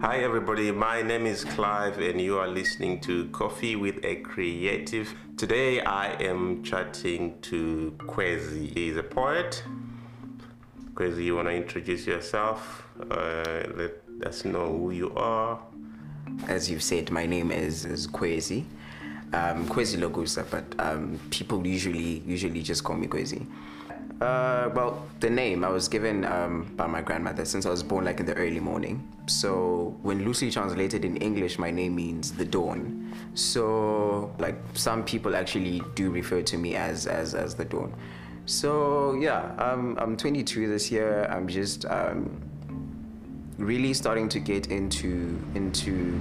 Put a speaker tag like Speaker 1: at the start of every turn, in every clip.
Speaker 1: Hi, everybody. My name is Clive, and you are listening to Coffee with a Creative. Today, I am chatting to Kwezi. He's a poet. Kwezi, you want to introduce yourself? Uh, let us know who you are.
Speaker 2: As you've said, my name is, is Kwezi. Um, Kwezi Lokusa, but um, people usually usually just call me Kwezi. Uh, well, the name I was given um, by my grandmother since I was born like in the early morning. So when loosely translated in English, my name means the dawn. So like some people actually do refer to me as as, as the dawn. So yeah, um, I'm 22 this year. I'm just um, really starting to get into into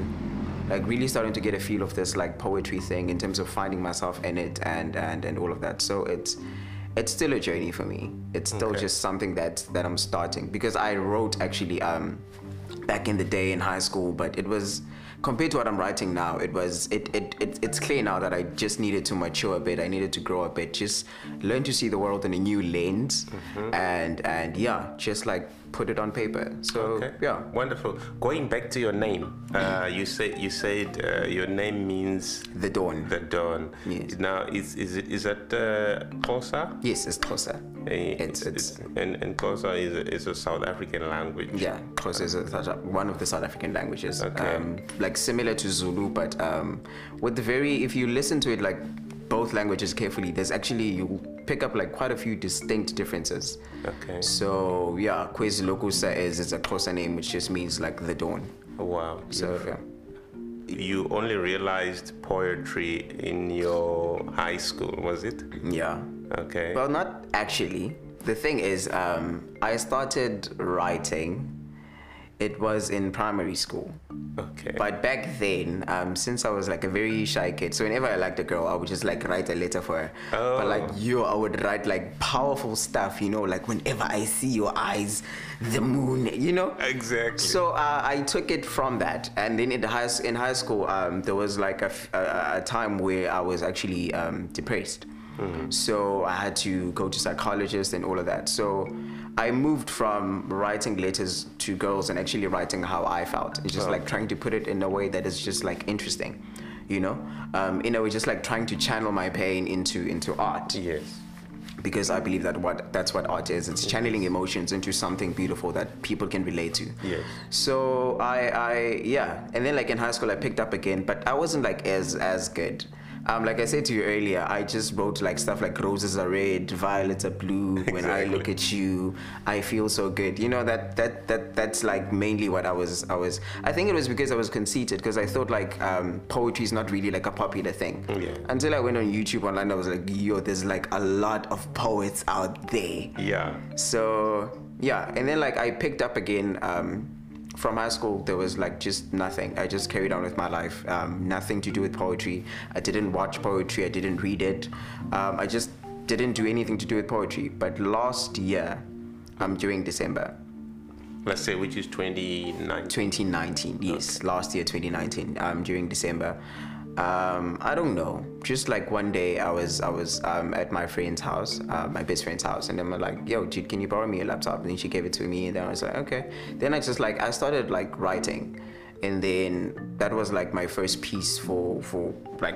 Speaker 2: like really starting to get a feel of this like poetry thing in terms of finding myself in it and and and all of that. So it's it's still a journey for me. It's still
Speaker 1: Okay.
Speaker 2: just something that that I'm starting because I wrote actually um back in the day in high school, but it was compared to what I'm writing now, it was it, it, it it's clear now that I just needed to mature a bit. I needed to grow a bit, just learn to see the world in a new lens, and and yeah, just like put it on paper. So
Speaker 1: Okay.
Speaker 2: yeah,
Speaker 1: Wonderful. Going back to your name, uh, you say you said uh, your name means
Speaker 2: the dawn.
Speaker 1: the dawn.
Speaker 2: Yes.
Speaker 1: Now, is is it is that uh,
Speaker 2: yes, it's closer.
Speaker 1: Eh,
Speaker 2: It's- it's-
Speaker 1: and and Xhosa is a, is a South African language.
Speaker 2: Yeah, Xhosa is a, one of the South African languages.
Speaker 1: Okay.
Speaker 2: Um, like similar to Zulu, but um, with the very, if you listen to it like both languages carefully, there's actually, you pick up like quite a few distinct differences.
Speaker 1: Okay.
Speaker 2: So yeah, Kwezi Lokusa is, is a Xhosa name, which just means like the dawn.
Speaker 1: Wow.
Speaker 2: So yeah.
Speaker 1: You only realized poetry in your high school, was it?
Speaker 2: Yeah.
Speaker 1: Okay.
Speaker 2: Well, not actually. The thing is, um, I started writing. It was in primary school.
Speaker 1: okay.
Speaker 2: But back then, um, since I was like a very shy kid, so whenever I liked a girl, I would just like write a letter for her. Oh. But like
Speaker 1: Oh.
Speaker 2: you, I would write like powerful stuff, you know, like whenever I see your eyes, the moon, you know.
Speaker 1: exactly.
Speaker 2: So uh, I took it from that, and then in the high in high school, um, there was like a time where I was actually um, depressed. So I had to go to psychologist and all of that. So I moved from writing letters to girls and actually writing how I felt. It's just like trying to put it in a way that is just like interesting, you know. Um, in a way, just like trying to channel my pain into into art
Speaker 1: yes.
Speaker 2: because I believe that what that's what art is. It's channeling emotions into something beautiful that people can relate to.
Speaker 1: Yes.
Speaker 2: So I, I yeah, and then like in high school I picked up again, but I wasn't like as as good. Um, like I said to you earlier, I just wrote like stuff like roses are red, violets are blue. When I look at you, I feel so good. You know that that that that's like mainly what I was I was. I think it was because I was conceited because I thought like um, poetry is not really like a popular thing.
Speaker 1: Yeah.
Speaker 2: Until I went on YouTube online, I was like, yo, there's like a lot of poets out there.
Speaker 1: Yeah.
Speaker 2: So yeah, and then like I picked up again um, from high school. There was like just nothing. I just carried on with my life. Um, nothing to do with poetry. I didn't watch poetry. I didn't read it. Um, I just didn't do anything to do with poetry. But last year, um, during December
Speaker 1: Let's say which is 29.
Speaker 2: 2019, yes, last year 2019, um, during December. Um, I don't know. Just like one day, I was I was um, at my friend's house, uh, my best friend's house, and then we're like, "Yo, dude, can you borrow me a laptop?" And then she gave it to me, and then I was like, "Okay." Then I just like I started like writing, and then that was like my first piece for for like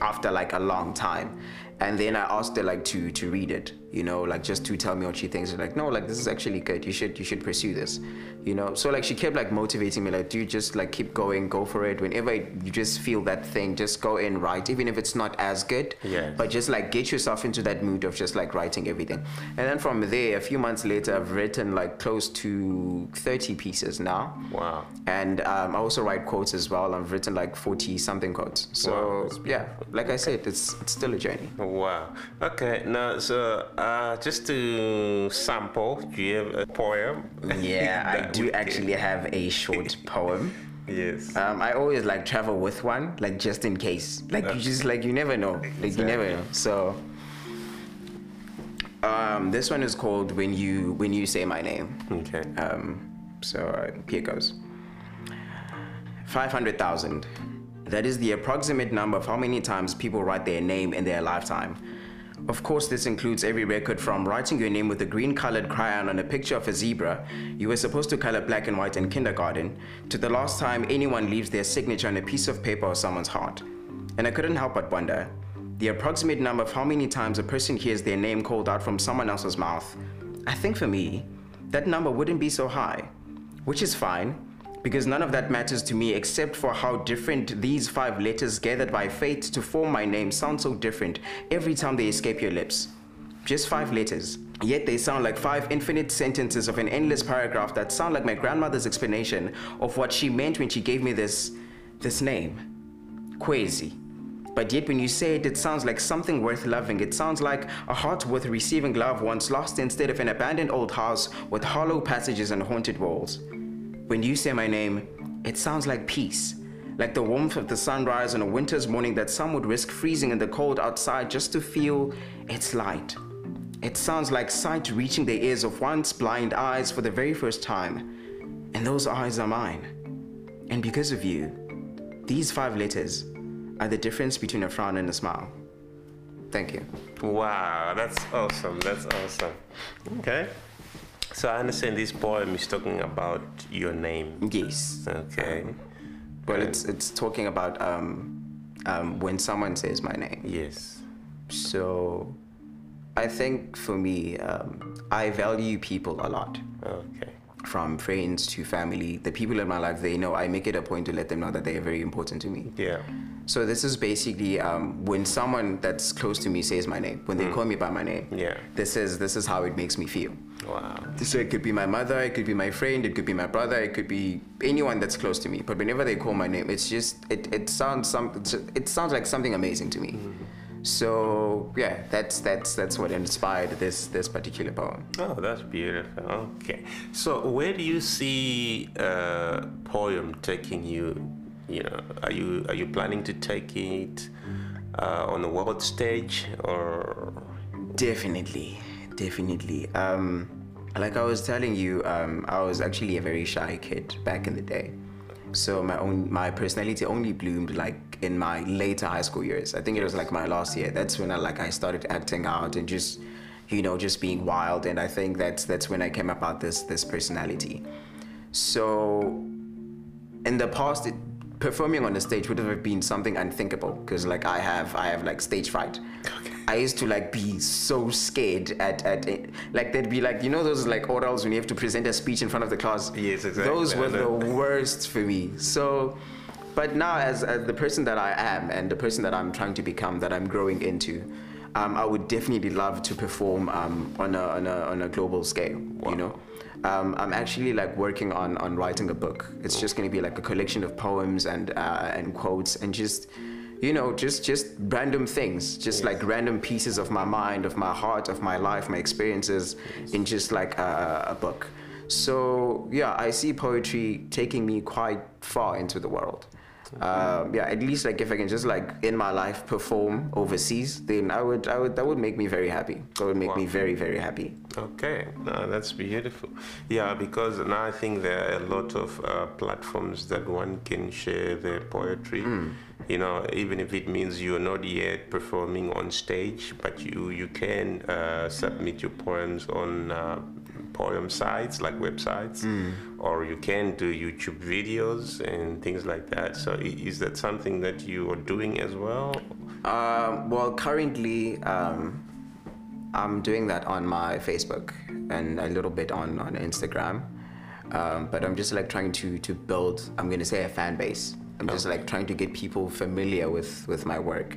Speaker 2: after like a long time and then i asked her like to to read it you know like just to tell me what she thinks and like no like this is actually good you should you should pursue this you know so like she kept like motivating me like dude just like keep going go for it whenever you just feel that thing just go and write even if it's not as good
Speaker 1: Yes.
Speaker 2: but just like get yourself into that mood of just like writing everything and then from there a few months later i've written like close to 30 pieces now
Speaker 1: Wow.
Speaker 2: and um, I also write quotes as well. I've written like 40 something quotes. So
Speaker 1: Wow, that's
Speaker 2: yeah, like I said, it's it's still a journey.
Speaker 1: Wow. Okay. Now, so uh, just to sample, do you have a poem?
Speaker 2: Yeah, I
Speaker 1: That
Speaker 2: do
Speaker 1: would-
Speaker 2: actually have a short poem.
Speaker 1: Yes.
Speaker 2: Um, I always like travel with one, like just in case. Like you just like you never know. Like you never know. So um, this one is called when you when you say my name.
Speaker 1: Okay.
Speaker 2: Um, so uh, here goes. 500,000. That is the approximate number of how many times people write their name in their lifetime. Of course, this includes every record from writing your name with a green colored crayon on a picture of a zebra you were supposed to color black and white in kindergarten, to the last time anyone leaves their signature on a piece of paper or someone's heart. And I couldn't help but wonder the approximate number of how many times a person hears their name called out from someone else's mouth. I think for me, that number wouldn't be so high, which is fine because none of that matters to me except for how different these five letters gathered by fate to form my name sound so different every time they escape your lips. Just five letters. Yet they sound like five infinite sentences of an endless paragraph that sound like my grandmother's explanation of what she meant when she gave me this this name. Kwezi. But yet when you say it, it sounds like something worth loving. It sounds like a heart worth receiving love once lost instead of an abandoned old house with hollow passages and haunted walls. When you say my name, it sounds like peace, like the warmth of the sunrise on a winter's morning that some would risk freezing in the cold outside just to feel its light. It sounds like sight reaching the ears of once blind eyes for the very first time, and those eyes are mine. And because of you, these five letters are the difference between a frown and a smile. Thank you.
Speaker 1: Wow, that's awesome. That's awesome. Okay. So I understand this poem is talking about your name.
Speaker 2: Yes.
Speaker 1: Okay.
Speaker 2: Well, it's it's talking about um, um, when someone says my name.
Speaker 1: Yes.
Speaker 2: So, I think for me, um, I value people a lot.
Speaker 1: Okay.
Speaker 2: From friends to family, the people in my life, they know I make it a point to let them know that they are very important to me.
Speaker 1: Yeah.
Speaker 2: So this is basically um, when someone that's close to me says my name, when they call me by my name.
Speaker 1: Yeah.
Speaker 2: This is this is how it makes me feel.
Speaker 1: Wow.
Speaker 2: So it could be my mother, it could be my friend, it could be my brother, it could be anyone that's close to me. But whenever they call my name, it's just it, it sounds some it sounds like something amazing to me. So yeah, that's that's that's what inspired this this particular poem.
Speaker 1: Oh, that's beautiful. Okay. So where do you see a poem taking you? You know, are you are you planning to take it uh, on the world stage or?
Speaker 2: Definitely, definitely. Um, like I was telling you, um, I was actually a very shy kid back in the day. So my own my personality only bloomed like in my later high school years. I think it was like my last year. That's when I like I started acting out and just you know just being wild. And I think that's that's when I came about this this personality. So in the past, it, performing on the stage would have been something unthinkable because like I have I have like stage fright. Okay. I used to like be so scared at, at eh, like there'd be like you know those like orals when you have to present a speech in front of the class.
Speaker 1: Yes, exactly.
Speaker 2: Those were the worst for me. So, but now as, as the person that I am and the person that I'm trying to become, that I'm growing into, um, I would definitely love to perform um, on a on a on a global scale. You know. Um, I'm actually like working on, on writing a book. It's just going to be like a collection of poems and uh, and quotes and just you know just just random things just like random pieces of my mind of my heart of my life my experiences in just like a, a book so yeah i see poetry taking me quite far into the world um, yeah at least like if i can just like in my life perform overseas then i would i would that would make me very happy. That would make me very very happy.
Speaker 1: Okay, no, that's beautiful. Yeah, because now I think there are a lot of uh, platforms that one can share their poetry. You know, even if it means you're not yet performing on stage, but you you can uh, submit your poems on uh, poem sites like websites, or you can do YouTube videos and things like that. So is that something that you are doing as well?
Speaker 2: Um, well, currently, um, I'm doing that on my Facebook and a little bit on, on Instagram. Um, but I'm just like trying to, to build, I'm gonna say a fan base. I'm just like trying to get people familiar with, with my work,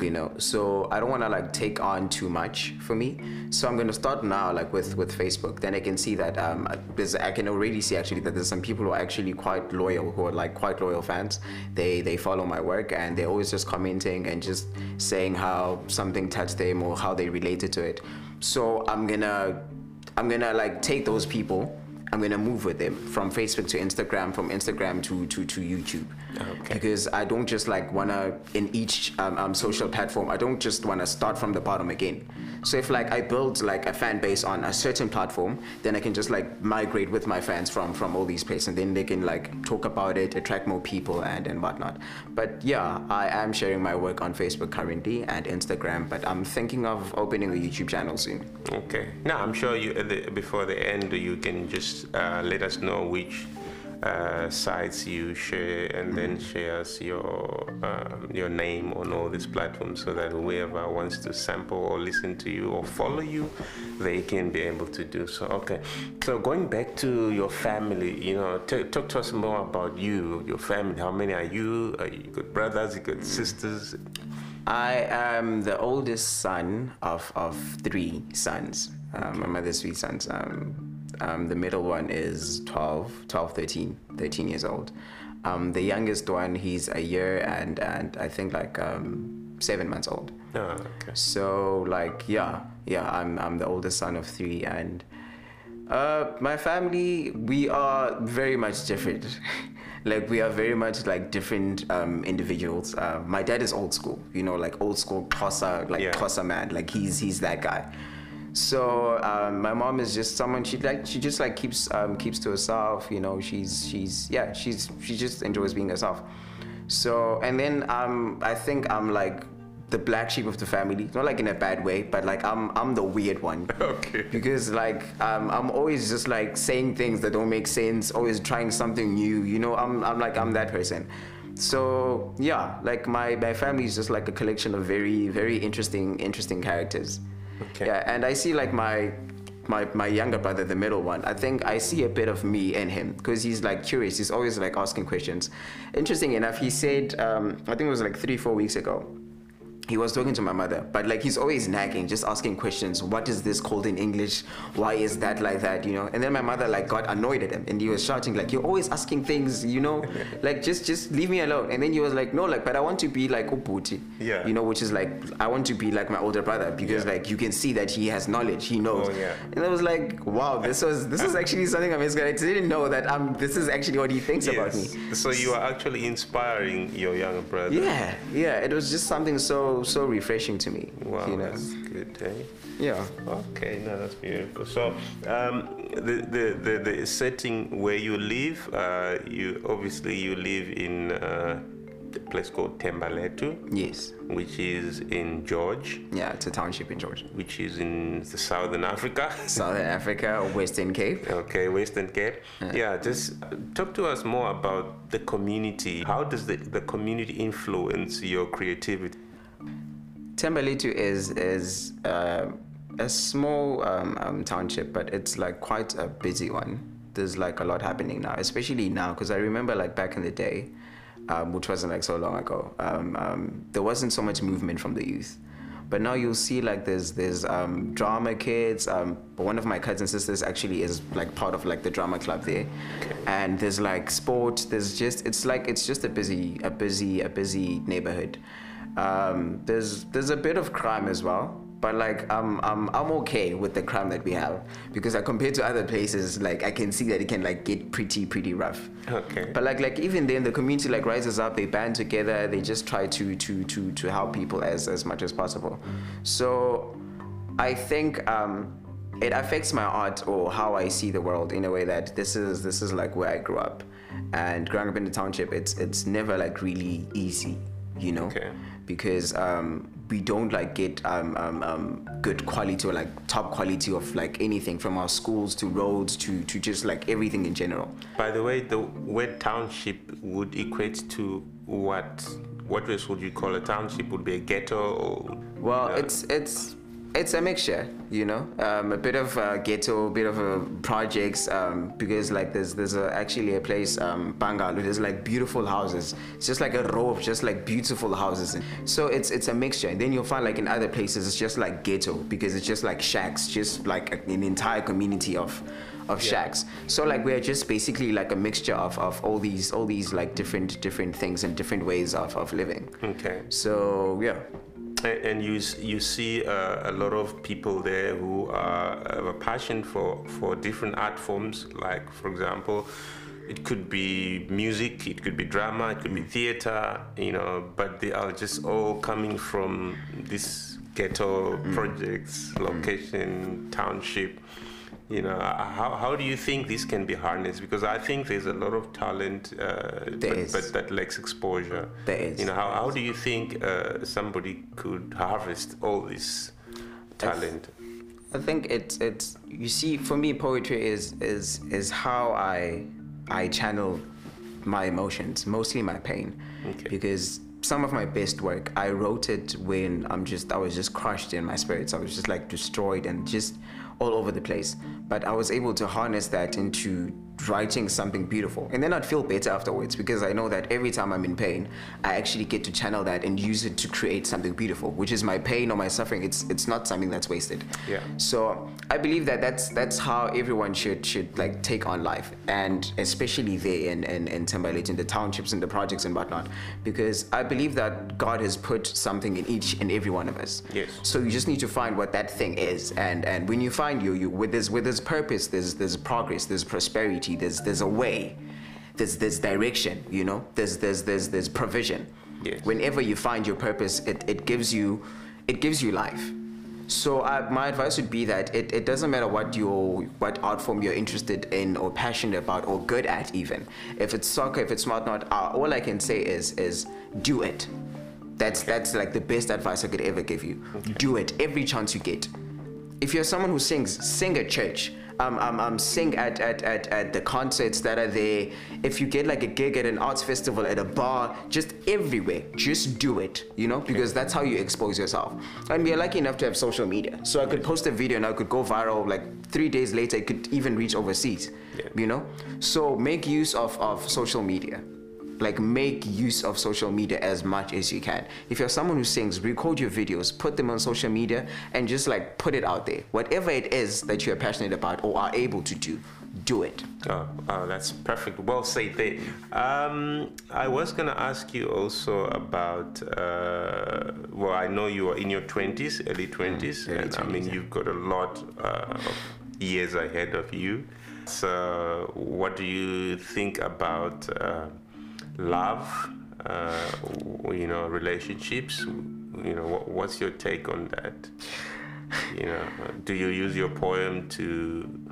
Speaker 2: you know. So I don't want to like take on too much for me. So I'm gonna start now like with, with Facebook. Then I can see that um, there's, I can already see actually that there's some people who are actually quite loyal, who are like quite loyal fans. They they follow my work and they're always just commenting and just saying how something touched them or how they related to it. So I'm gonna I'm gonna like take those people I'm gonna move with them from Facebook to Instagram, from Instagram to to, to YouTube.
Speaker 1: Okay.
Speaker 2: Because I don't just like wanna in each um, um, social platform. I don't just wanna start from the bottom again. So if like I build like a fan base on a certain platform, then I can just like migrate with my fans from from all these places, and then they can like talk about it, attract more people, and and whatnot. But yeah, I am sharing my work on Facebook currently and Instagram, but I'm thinking of opening a YouTube channel soon.
Speaker 1: Okay. Now, I'm sure you the, before the end, you can just uh, let us know which uh, sites you share, and then share us your um, your name on all these platforms, so that whoever wants to sample or listen to you or follow you, they can be able to do so. Okay. So going back to your family, you know, t- talk to us more about you, your family. How many are you? Are you got brothers? You got sisters?
Speaker 2: I am the oldest son of, of three sons. Um, My mother's three sons. Um, um, the middle one is 12, 12, 13, 13 years old. Um, the youngest one, he's a year and, and I think like um, seven months old.
Speaker 1: Oh, okay.
Speaker 2: So like yeah, yeah, I'm I'm the oldest son of three, and uh, my family we are very much different. like we are very much like different um, individuals. Uh, my dad is old school, you know, like old school Xhosa, like
Speaker 1: Yeah.
Speaker 2: Xhosa man. Like he's he's that guy. So um, my mom is just someone she like she just like keeps um, keeps to herself. You know, she's she's yeah she's she just enjoys being herself. So and then um, I think I'm like the black sheep of the family, not like in a bad way, but like I'm I'm the weird one.
Speaker 1: Okay.
Speaker 2: Because like um, I'm always just like saying things that don't make sense, always trying something new. You know, I'm I'm like I'm that person. So yeah, like my my family is just like a collection of very very interesting interesting characters.
Speaker 1: Okay.
Speaker 2: Yeah, and I see like my my my younger brother, the middle one. I think I see a bit of me in him because he's like curious. He's always like asking questions. Interesting enough, he said um, I think it was like three four weeks ago he was talking to my mother, but like he's always nagging, just asking questions. What is this called in English? Why is that like that? You know? And then my mother like got annoyed at him, and he was shouting like, "You're always asking things, you know? like just just leave me alone." And then he was like, "No, like, but I want to be like Ubhuti,
Speaker 1: Yeah.
Speaker 2: you know, which is like I want to be like my older brother because
Speaker 1: Yeah.
Speaker 2: like you can see that he has knowledge, he knows."
Speaker 1: Oh, yeah.
Speaker 2: And I was like, "Wow, this was this is actually something I'm I didn't know that um this is actually what he thinks about me."
Speaker 1: So you are actually inspiring your younger brother.
Speaker 2: Yeah, yeah, it was just something so so refreshing to me.
Speaker 1: Wow,
Speaker 2: you know?
Speaker 1: that's good, eh?
Speaker 2: Yeah.
Speaker 1: Okay, no, that's beautiful. So, um, the, the, the, the setting where you live, uh, you obviously you live in uh, a place called Thembalethu,
Speaker 2: Yes.
Speaker 1: which is in George,
Speaker 2: Yeah, it's a township in George.
Speaker 1: which is in the southern Africa.
Speaker 2: Southern Africa, Western Cape.
Speaker 1: Okay, Western Cape. Yeah, just uh, talk to us more about the community. How does the, the community influence your creativity?
Speaker 2: Thembalethu is is uh, a small um, um, township, but it's like quite a busy one. There's like a lot happening now, especially now, because I remember like back in the day, um, which wasn't like so long ago. Um, um, there wasn't so much movement from the youth. But now you'll see like there's there's um, drama kids. Um, but one of my cousin sisters actually is like part of like the drama club there, and there's like sport. There's just it's like it's just a busy a busy a busy neighborhood. Um, there's there's a bit of crime as well, but like I'm I'm I'm okay with the crime that we have because like, compared to other places, like I can see that it can like get pretty pretty rough.
Speaker 1: Okay.
Speaker 2: But like like even then the community like rises up, they band together, they just try to to to to help people as as much as possible. So I think um it affects my art or how I see the world in a way that this is this is like where I grew up. And growing up in the township it's it's never like really easy, you know?
Speaker 1: Okay.
Speaker 2: Because um we don't like get um, um, um, good quality or like top quality of like anything from our schools to roads to, to just like everything in general.
Speaker 1: By the way, the word township would equate to what? What else would you call a township? Would be a ghetto or?
Speaker 2: Well, it's it's it's a mixture, you know, um, a bit of uh, ghetto, a bit of uh, projects, um, because like there's there's a, actually a place, um, Bangalore. There's like beautiful houses. It's just like a row of just like beautiful houses. So it's it's a mixture. And then you'll find like in other places it's just like ghetto because it's just like shacks, just like an entire community of of shacks. So like we're just basically like a mixture of, of all these all these like different different things and different ways of, of living.
Speaker 1: Okay.
Speaker 2: So yeah.
Speaker 1: And you you see uh, a lot of people there who are, have a passion for for different art forms. Like for example, it could be music, it could be drama, it could be theater. You know, but they are just all coming from this ghetto projects, location, township. You know, how, how do you think this can be harnessed? Because I think there's a lot of talent, uh, but, but that lacks exposure.
Speaker 2: There is.
Speaker 1: You know, how, how do you think uh, somebody could harvest all this talent?
Speaker 2: I think it's it's you see for me poetry is is is how I I channel my emotions, mostly my pain.
Speaker 1: Okay.
Speaker 2: Because some of my best work I wrote it when I'm just I was just crushed in my spirits. I was just like destroyed and just all over the place. But I was able to harness that into writing something beautiful. And then I'd feel better afterwards because I know that every time I'm in pain, I actually get to channel that and use it to create something beautiful, which is my pain or my suffering. It's it's not something that's wasted.
Speaker 1: Yeah.
Speaker 2: So I believe that that's that's how everyone should should like take on life, and especially there in in, in Thembalethu, in the townships and the projects and whatnot, because I believe that God has put something in each and every one of us.
Speaker 1: Yes.
Speaker 2: So you just need to find what that thing is, and and when you find you you with this with this purpose, there's there's progress, there's prosperity, there's there's a way, there's there's direction, you know, there's there's there's there's provision.
Speaker 1: Yes.
Speaker 2: Whenever you find your purpose, it, it gives you it gives you life. So uh, my advice would be that it, it doesn't matter what your what art form you're interested in or passionate about or good at even. If it's soccer, if it's smart not, uh, all I can say is is do it. That's that's like the best advice I could ever give you. Do it every chance you get. If you're someone who sings, sing at church. Um, um, um, sing at, at, at, at the concerts that are there. If you get like a gig at an arts festival, at a bar, just everywhere, just do it, you know, because that's how you expose yourself. And we are lucky enough to have social media. So I could post a video and I could go viral like three days later, it could even reach overseas,
Speaker 1: Yeah.
Speaker 2: you know? So make use of, of social media like make use of social media as much as you can if you're someone who sings record your videos put them on social media and just like put it out there whatever it is that you're passionate about or are able to do do it
Speaker 1: Oh, oh, that's perfect. Well said there. Um, I was going to ask you also about, uh, well, I know you are in your 20s, early 20s,
Speaker 2: early
Speaker 1: and I mean,
Speaker 2: yeah.
Speaker 1: you've got a lot uh, of years ahead of you. So, what do you think about uh, love, uh, you know, relationships? You know, what, what's your take on that? You know, do you use your poem to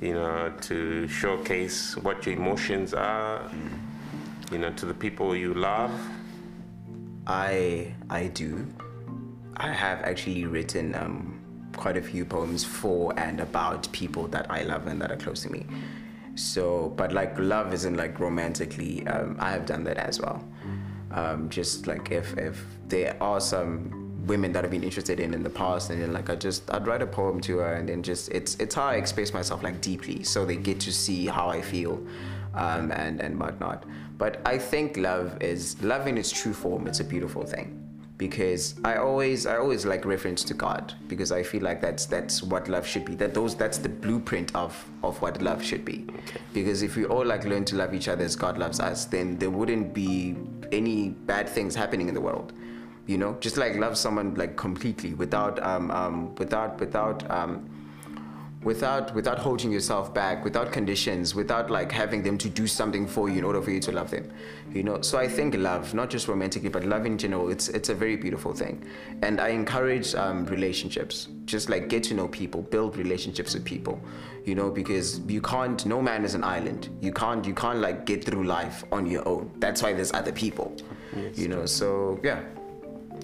Speaker 1: you know, to showcase what your emotions are, you know, to the people you love.
Speaker 2: i i do i have actually written um, quite a few poems for and about people that i love and that are close to me so but like love isn't like romantically um, i have done that as well. Um, just like if if there are some women that I've been interested in in the past and then like I just I'd write a poem to her and then just it's it's how I express myself like deeply so they get to see how I feel um, and and whatnot. But I think love is love in its true form it's a beautiful thing because I always I always like reference to God because I feel like that's that's what love should be. That those that's the blueprint of of what love should be. Because if we all like learn to love each other as God loves us then there wouldn't be any bad things happening in the world. You know just like love someone like completely without um, um without without um without without holding yourself back without conditions without like having them to do something for you in order for you to love them you know? So i think love not just romantically but love in general it's it's a very beautiful thing. And i encourage um, relationships. Just like get to know people build relationships with people you know? Because you can't no man is an island. You can't you can't like get through life on your own. That's why there's other people you know? So yeah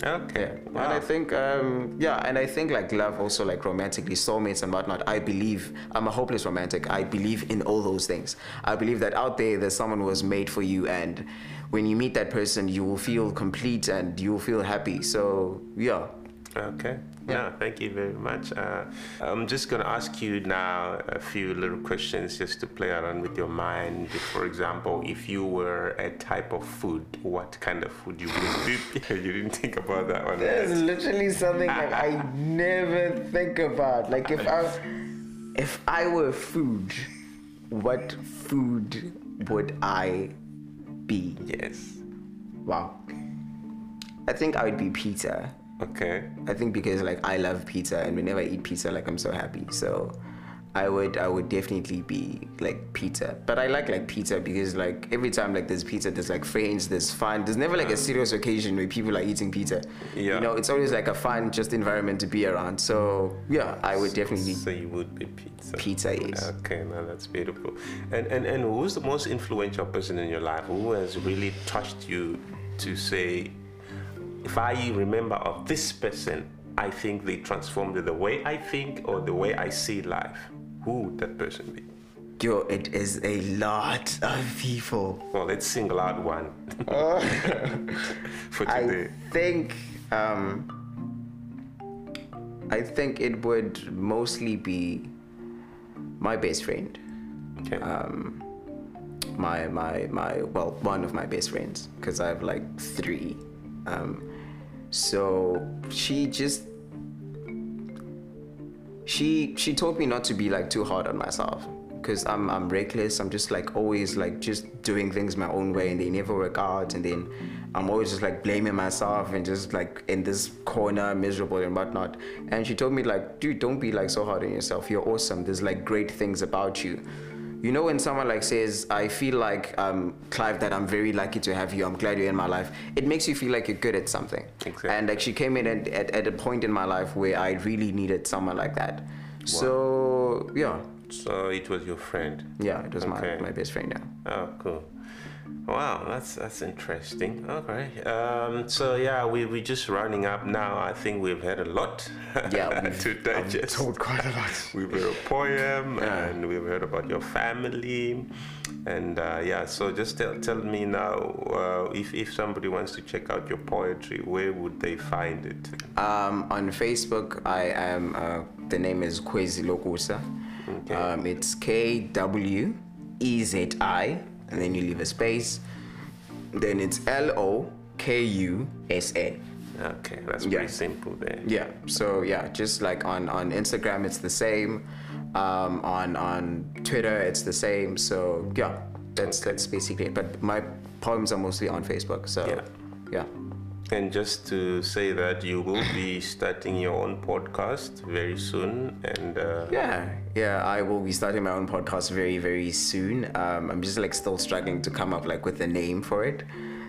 Speaker 1: Okay.
Speaker 2: and I think, um, yeah, and I think like love also like romantically, soulmates and whatnot. I believe I'm a hopeless romantic. I believe in all those things. I believe that out there, there's someone who was made for you, and when you meet that person, you will feel complete and you will feel happy. So yeah,
Speaker 1: Okay. Yeah. thank you very much. Uh, I'm just going to ask you now a few little questions just to play around with your mind. For example, if you were a type of food, what kind of food you would be? you didn't think about that one.
Speaker 2: There's
Speaker 1: right?
Speaker 2: literally something that I never think about. Like if I if I were food, what food would I be?
Speaker 1: Yes.
Speaker 2: Wow. I think I would be Peter.
Speaker 1: Okay.
Speaker 2: I think because like I love pizza and whenever I eat pizza like I'm so happy. So I would I would definitely be like pizza. But I like like pizza because like every time like there's pizza there's like friends, there's fun. There's never like a hmm. serious occasion where people are eating pizza.
Speaker 1: Yeah.
Speaker 2: You know, it's always like a fun just environment to be around. So yeah, I would definitely
Speaker 1: So you would be pizza.
Speaker 2: pizza is.
Speaker 1: Okay, now that's beautiful. And, and and who's the most influential person in your life? Who has really touched you to say, if I remember of this person, I think they transformed the way I think or the way I see life. Who would that person be?
Speaker 2: Yo, it is a lot of people.
Speaker 1: Well, let's single out one for today.
Speaker 2: I think um, I think it would mostly be my best friend.
Speaker 1: Okay.
Speaker 2: um, my my my well one of my best friends because I have like three. Um, so she just she she taught me not to be like too hard on myself because I'm I'm reckless. I'm just like always like just doing things my own way and they never work out and then I'm always just like blaming myself and just like in this corner miserable and whatnot. And she told me like, dude, don't be like so hard on yourself. You're awesome. There's like great things about you. You know when someone like says, I feel like um, Clive that I'm very lucky to have you. I'm glad you're in my life. It makes you feel like you're good at something.
Speaker 1: Exactly.
Speaker 2: And like she came in at, at, at a point in my life where I really needed someone like that. So yeah,
Speaker 1: so it was your friend.
Speaker 2: yeah, it was
Speaker 1: Okay.
Speaker 2: my, my best friend. Yeah.
Speaker 1: Oh, cool. Wow, that's that's interesting. Okay. Um, so yeah, we we're just rounding up now. I think we've had a lot
Speaker 2: Yeah,
Speaker 1: to
Speaker 2: we've-
Speaker 1: digest.
Speaker 2: told quite a lot.
Speaker 1: We've heard a poem
Speaker 2: Yeah.
Speaker 1: and we've heard about your family, and uh, yeah. So just tell tell me now, uh, if if somebody wants to check out your poetry, where would they find it?
Speaker 2: Um, on Facebook, I am. Uh, the name is Kwezi Lokusa.
Speaker 1: Okay.
Speaker 2: Um, it's K W E Z I, and then you leave a space. Then it's L O K U S A.
Speaker 1: Okay, that's
Speaker 2: Yeah.
Speaker 1: pretty simple there.
Speaker 2: Yeah. So yeah, just like on on Instagram, it's the same. Um, on on Twitter, it's the same. So yeah, that's that's basically it. But my poems are mostly on Facebook. So
Speaker 1: Yeah.
Speaker 2: yeah.
Speaker 1: And just to say that you will be starting your own podcast very soon, and uh,
Speaker 2: Yeah, yeah, I will be starting my own podcast very, very soon. Um, I'm just like still struggling to come up like with a name for it.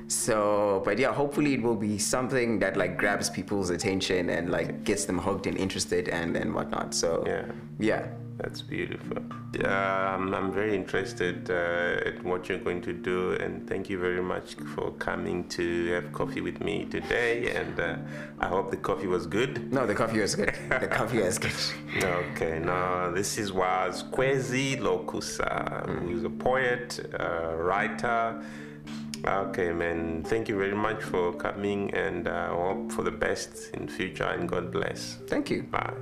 Speaker 2: So, but yeah, hopefully it will be something that like grabs people's attention and like gets them hooked and interested and and whatnot. So
Speaker 1: Yeah.
Speaker 2: yeah,
Speaker 1: That's beautiful. Um, I'm very interested uh, at what you're going to do, and thank you very much for coming to have coffee with me today. And uh, I hope the coffee was good.
Speaker 2: no, the coffee was good. the coffee was good.
Speaker 1: Okay, now this is was Kwezi Lokusa, who's a poet, uh, writer. Okay, man. Thank you very much for coming, and uh, hope for the best in future. And God bless.
Speaker 2: Thank you.
Speaker 1: Bye.